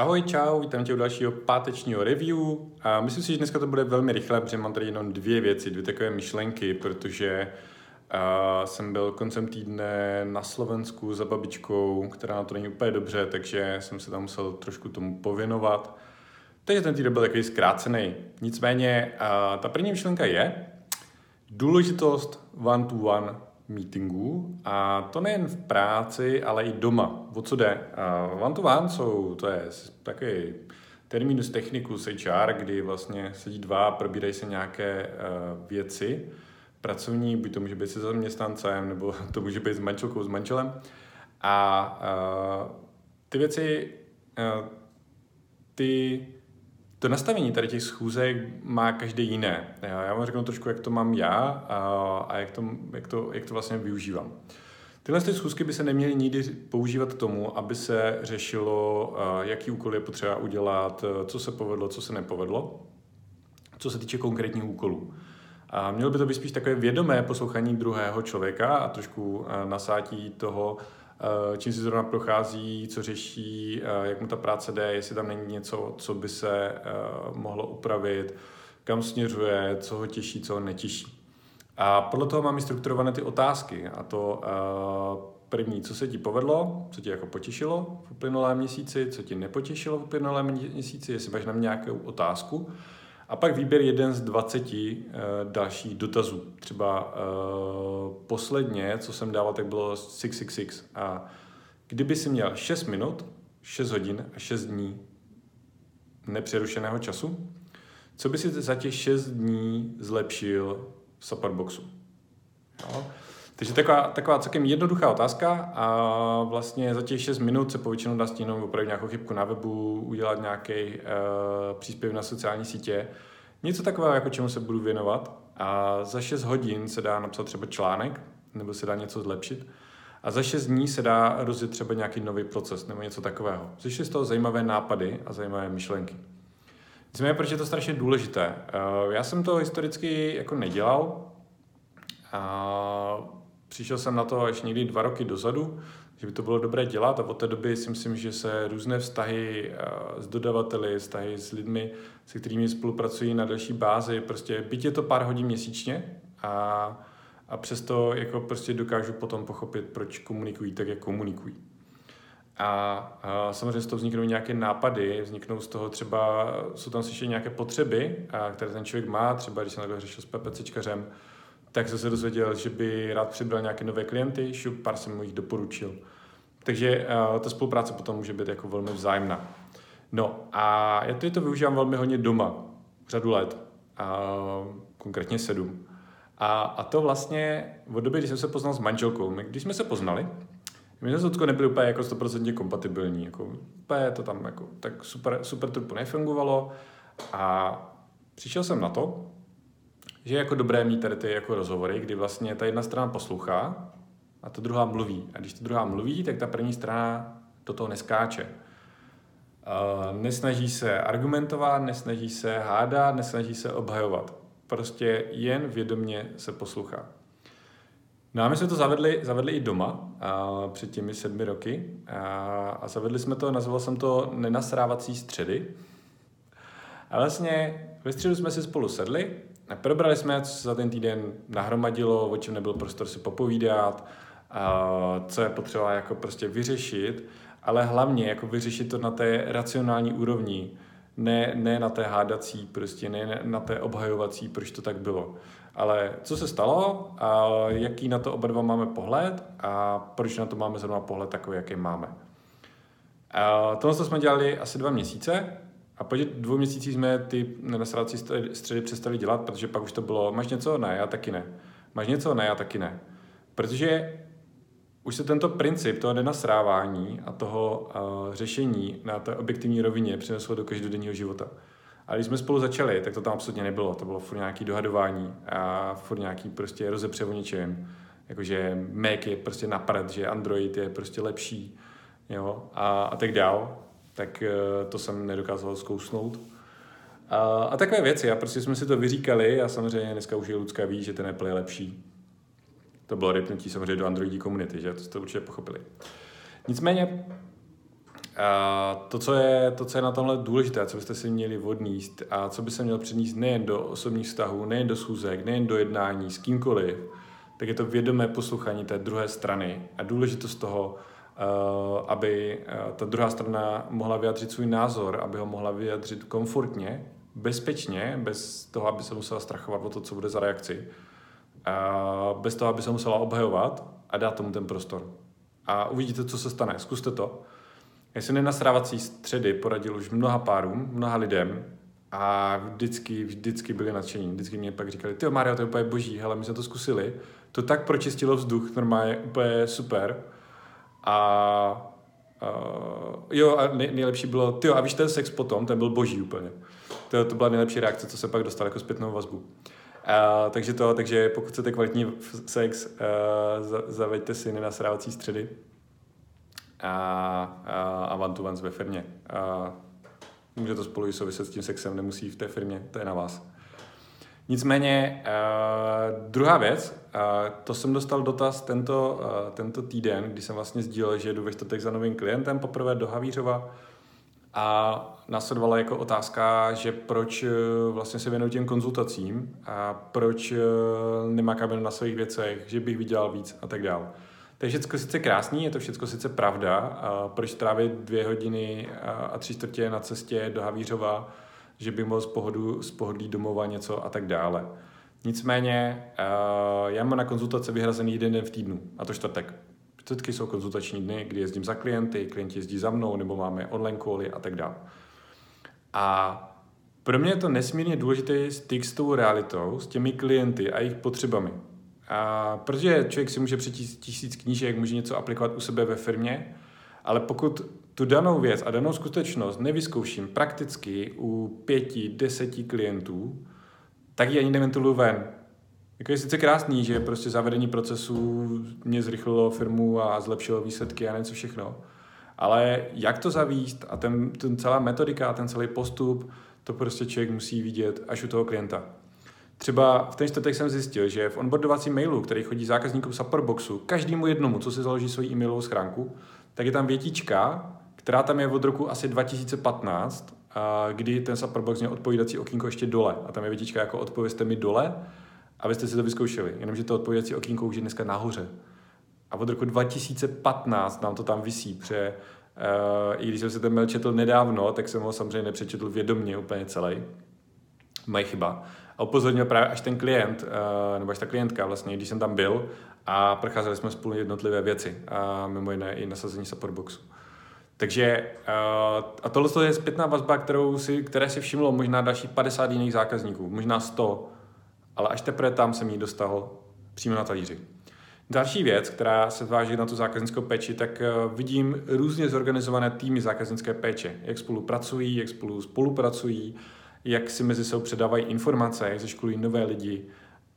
Ahoj, čau, vítám tě u dalšího pátečního review. A myslím si, že dneska to bude velmi rychle, protože mám tady jenom dvě věci, dvě takové myšlenky, protože uh, jsem byl koncem týdne na Slovensku za babičkou, která na to není úplně dobře, takže jsem se tam musel trošku tomu pověnovat. Takže ten týden byl takový zkrácený. Nicméně uh, ta první myšlenka je důležitost one-to-one meetingů a to nejen v práci, ale i doma. O co jde? One to one jsou, to je takový terminus technicus HR, kdy vlastně sedí dva, probírají se nějaké uh, věci pracovní, buď to může být se zaměstnancem, nebo to může být s manželkou, s manželem. A uh, ty věci, uh, ty to nastavení tady těch schůzek má každý jiné. Já vám řeknu trošku, jak to mám já a, a jak, to, jak, to, jak to vlastně využívám. Tyhle ty schůzky by se neměly nikdy používat k tomu, aby se řešilo, jaký úkol je potřeba udělat, co se povedlo, co se nepovedlo, co se týče konkrétních úkolů. A mělo by to být spíš takové vědomé poslouchání druhého člověka a trošku nasátí toho, čím si zrovna prochází, co řeší, eh, jak mu ta práce jde, jestli tam není něco, co by se eh, mohlo upravit, kam směřuje, co ho těší, co ho netěší. A podle toho máme strukturované ty otázky. A to první, co se ti povedlo, co tě jako potěšilo v uplynulém měsíci, co tě nepotěšilo v uplynulém měsíci, jestli máš na mě nějakou otázku. A pak výběr jeden z 20 uh, dalších dotazů. Třeba uh, posledně, co jsem dával, tak bylo 666. A kdyby si měl 6 minut, 6 hodin a 6 dní nepřerušeného času, co by si za těch 6 dní zlepšil v Supperboxu? Jo? Takže taková, taková celkem jednoduchá otázka a vlastně za těch 6 minut se povětšinou dá stihnout opravdu nějakou chybku na webu, udělat nějaký uh, příspěvek na sociální sítě, něco takového, jako čemu se budu věnovat a za 6 hodin se dá napsat třeba článek nebo se dá něco zlepšit a za 6 dní se dá rozjet třeba nějaký nový proces nebo něco takového. Což z toho zajímavé nápady a zajímavé myšlenky. Nicméně, proč je to strašně důležité? Uh, já jsem to historicky jako nedělal, Přišel jsem na to až někdy dva roky dozadu, že by to bylo dobré dělat a od té doby si myslím, že se různé vztahy eh, s dodavateli, vztahy s lidmi, se kterými spolupracují na další bázi, prostě byť je to pár hodin měsíčně a, a přesto jako prostě dokážu potom pochopit, proč komunikují tak, jak komunikují. A, a samozřejmě z toho vzniknou nějaké nápady, vzniknou z toho třeba, jsou tam slyšet nějaké potřeby, a, které ten člověk má, třeba když jsem takhle řešil s PPCčkařem, tak jsem se dozvěděl, že by rád přibral nějaké nové klienty, šup, pár jsem mu jich doporučil. Takže uh, ta spolupráce potom může být jako velmi vzájemná. No a já to, to využívám velmi hodně doma, řadu let, uh, konkrétně sedm. A, a to vlastně od doby, kdy jsem se poznal s manželkou. My, když jsme se poznali, my jsme to nebyli úplně jako 100% kompatibilní. Jako, úplně to tam jako, tak super, super trupu nefungovalo. A přišel jsem na to, že je jako dobré mít tady ty jako rozhovory, kdy vlastně ta jedna strana poslouchá a ta druhá mluví. A když ta druhá mluví, tak ta první strana do toho neskáče. Nesnaží se argumentovat, nesnaží se hádat, nesnaží se obhajovat. Prostě jen vědomě se poslouchá. No a my jsme to zavedli, zavedli i doma a před těmi sedmi roky a, a zavedli jsme to, nazval jsem to nenasrávací středy. A vlastně ve středu jsme si spolu sedli Probrali jsme, co se za ten týden nahromadilo, o čem nebyl prostor si popovídat, co je potřeba jako prostě vyřešit, ale hlavně jako vyřešit to na té racionální úrovni, ne, ne na té hádací, prostě ne na té obhajovací, proč to tak bylo. Ale co se stalo a jaký na to oba dva máme pohled a proč na to máme zrovna pohled takový, jaký máme. A tohle jsme dělali asi dva měsíce a po dvou měsících jsme ty nenasrávací středy přestali dělat, protože pak už to bylo, máš něco? Ne, já taky ne. Máš něco? Ne, já taky ne. Protože už se tento princip toho nenasrávání a toho uh, řešení na té objektivní rovině přineslo do každodenního života. A když jsme spolu začali, tak to tam absolutně nebylo. To bylo furt nějaký dohadování a furt nějaký prostě rozepře o něčem. Jakože Mac je prostě napřed, že Android je prostě lepší jo, a, a tak dál tak eh, to jsem nedokázal zkousnout. A, a takové věci, a prostě jsme si to vyříkali a samozřejmě dneska už je Lucka ví, že ten Apple je lepší. To bylo rypnutí samozřejmě do Androidí komunity, že to jste určitě pochopili. Nicméně, a to, co je, to, co je na tomhle důležité, co byste si měli odníst a co by se měl přenést nejen do osobních vztahů, nejen do schůzek, nejen do jednání s kýmkoliv, tak je to vědomé poslouchání té druhé strany a důležitost toho, aby eh, ta druhá strana mohla vyjadřit svůj názor, aby ho mohla vyjadřit komfortně, bezpečně, bez toho, aby se musela strachovat o to, co bude za reakci, a bez toho, aby se musela obhajovat a dát tomu ten prostor. A uvidíte, co se stane. Zkuste to. Já jsem nenasrávací středy poradil už mnoha párům, mnoha lidem a vždycky, vždycky byli nadšení. Vždycky mě pak říkali, ty Mario, to je úplně boží, hele, my jsme to zkusili. To tak pročistilo vzduch, normálně úplně super. A Uh, jo, a nej, nejlepší bylo, ty a víš, ten sex potom, ten byl boží úplně. To, to byla nejlepší reakce, co se pak dostal jako zpětnou vazbu. Uh, takže to, takže pokud chcete kvalitní sex, uh, zaveďte si nenasrávací středy a, a, a one to ve firmě. A může to spolu i souviset s tím sexem, nemusí v té firmě, to je na vás. Nicméně, uh, druhá věc, uh, to jsem dostal dotaz tento, uh, tento týden, kdy jsem vlastně sdílel, že jdu ve čtvrtek za novým klientem poprvé do Havířova a následovala jako otázka, že proč vlastně se věnuju těm konzultacím a proč nemakám na svých věcech, že bych vydělal víc a tak dále. To je všechno sice krásný, je to všechno sice pravda, a proč trávit dvě hodiny a tři čtvrtě na cestě do Havířova, že by mohl z, pohodu, z pohodlí domova něco a tak dále. Nicméně já mám na konzultace vyhrazený jeden den v týdnu, a to čtvrtek. Čtvrtky jsou konzultační dny, kdy jezdím za klienty, klienti jezdí za mnou, nebo máme online cally a tak dále. A pro mě je to nesmírně důležitý styk s tou realitou, s těmi klienty a jejich potřebami. A protože člověk si může přečíst tisíc knížek, může něco aplikovat u sebe ve firmě, ale pokud tu danou věc a danou skutečnost nevyzkouším prakticky u pěti, deseti klientů, tak ji ani neventiluji ven. Jako je sice krásný, že prostě zavedení procesů mě zrychlilo firmu a zlepšilo výsledky a něco všechno. Ale jak to zavíst a ten, ten celá metodika, ten celý postup, to prostě člověk musí vidět až u toho klienta. Třeba v ten čtvrtek jsem zjistil, že v onboardovacím mailu, který chodí zákazníkům Supportboxu, každému jednomu, co si založí svoji e-mailovou schránku, tak je tam větička, která tam je od roku asi 2015, a kdy ten Supportbox měl odpovídací okýnko ještě dole. A tam je větička jako odpověste mi dole, abyste si to vyzkoušeli. Jenomže to odpovídací okýnko už je dneska nahoře. A od roku 2015 nám to tam visí, protože uh, i když jsem si ten mail četl nedávno, tak jsem ho samozřejmě nepřečetl vědomně úplně celý. Moje chyba. A upozornil právě až ten klient, uh, nebo až ta klientka vlastně, když jsem tam byl a procházeli jsme spolu jednotlivé věci, a mimo jiné i nasazení supportboxu. Takže uh, a tohle je zpětná vazba, kterou si, které si všimlo možná dalších 50 jiných zákazníků, možná 100, ale až teprve tam jsem ji dostal přímo na talíři. Další věc, která se váží na tu zákaznickou péči, tak uh, vidím různě zorganizované týmy zákaznické péče, jak spolupracují, jak spolu spolupracují, jak si mezi sebou předávají informace, jak školí nové lidi.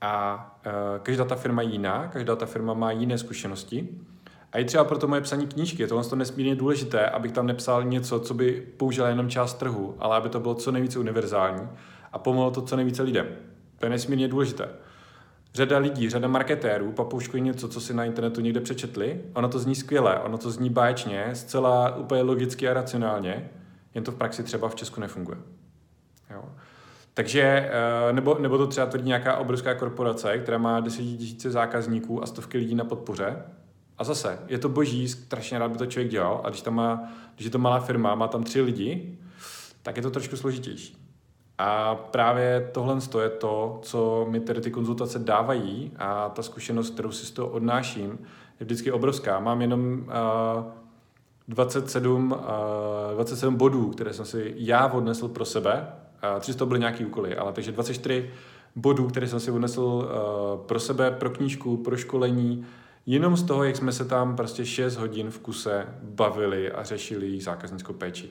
A uh, každá ta firma je jiná, každá ta firma má jiné zkušenosti. A je třeba proto moje psaní knížky. Je tohle to nesmírně důležité, abych tam nepsal něco, co by použila jenom část trhu, ale aby to bylo co nejvíce univerzální a pomohlo to co nejvíce lidem. To je nesmírně důležité. Řada lidí, řada marketérů papouškují něco, co si na internetu někde přečetli. Ono to zní skvěle, ono to zní báječně, zcela úplně logicky a racionálně, jen to v praxi třeba v Česku nefunguje. Jo. Takže, eh, nebo, nebo to třeba tvrdí nějaká obrovská korporace, která má desetitisíce zákazníků a stovky lidí na podpoře. A zase, je to boží, strašně rád by to člověk dělal, a když, tam má, když je to malá firma, má tam tři lidi, tak je to trošku složitější. A právě tohle je to, co mi tedy ty konzultace dávají a ta zkušenost, kterou si z toho odnáším, je vždycky obrovská. Mám jenom uh, 27, uh, 27 bodů, které jsem si já odnesl pro sebe 300 byly nějaký úkoly, ale takže 24 bodů, které jsem si odnesl uh, pro sebe, pro knížku, pro školení, jenom z toho, jak jsme se tam prostě 6 hodin v kuse bavili a řešili zákaznickou péči.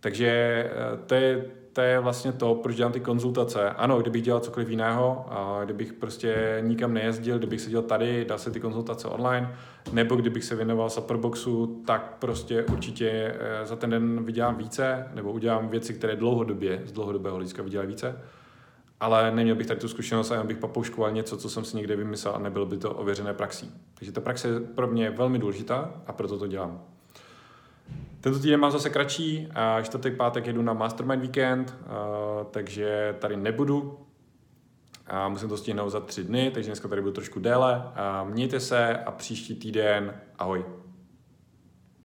Takže uh, to je, to je vlastně to, proč dělám ty konzultace. Ano, kdybych dělal cokoliv jiného, a kdybych prostě nikam nejezdil, kdybych seděl tady, dal se ty konzultace online, nebo kdybych se věnoval Superboxu, tak prostě určitě eh, za ten den vydělám více, nebo udělám věci, které dlouhodobě, z dlouhodobého hlediska vydělají více ale neměl bych tady tu zkušenost a jen bych papouškoval něco, co jsem si někde vymyslel a nebylo by to ověřené praxí. Takže ta praxe je pro mě velmi důležitá a proto to dělám. Tento týden mám zase kratší, a čtvrtek, pátek jedu na Mastermind Weekend, takže tady nebudu. A musím to stihnout za tři dny, takže dneska tady budu trošku déle. A mějte se a příští týden ahoj.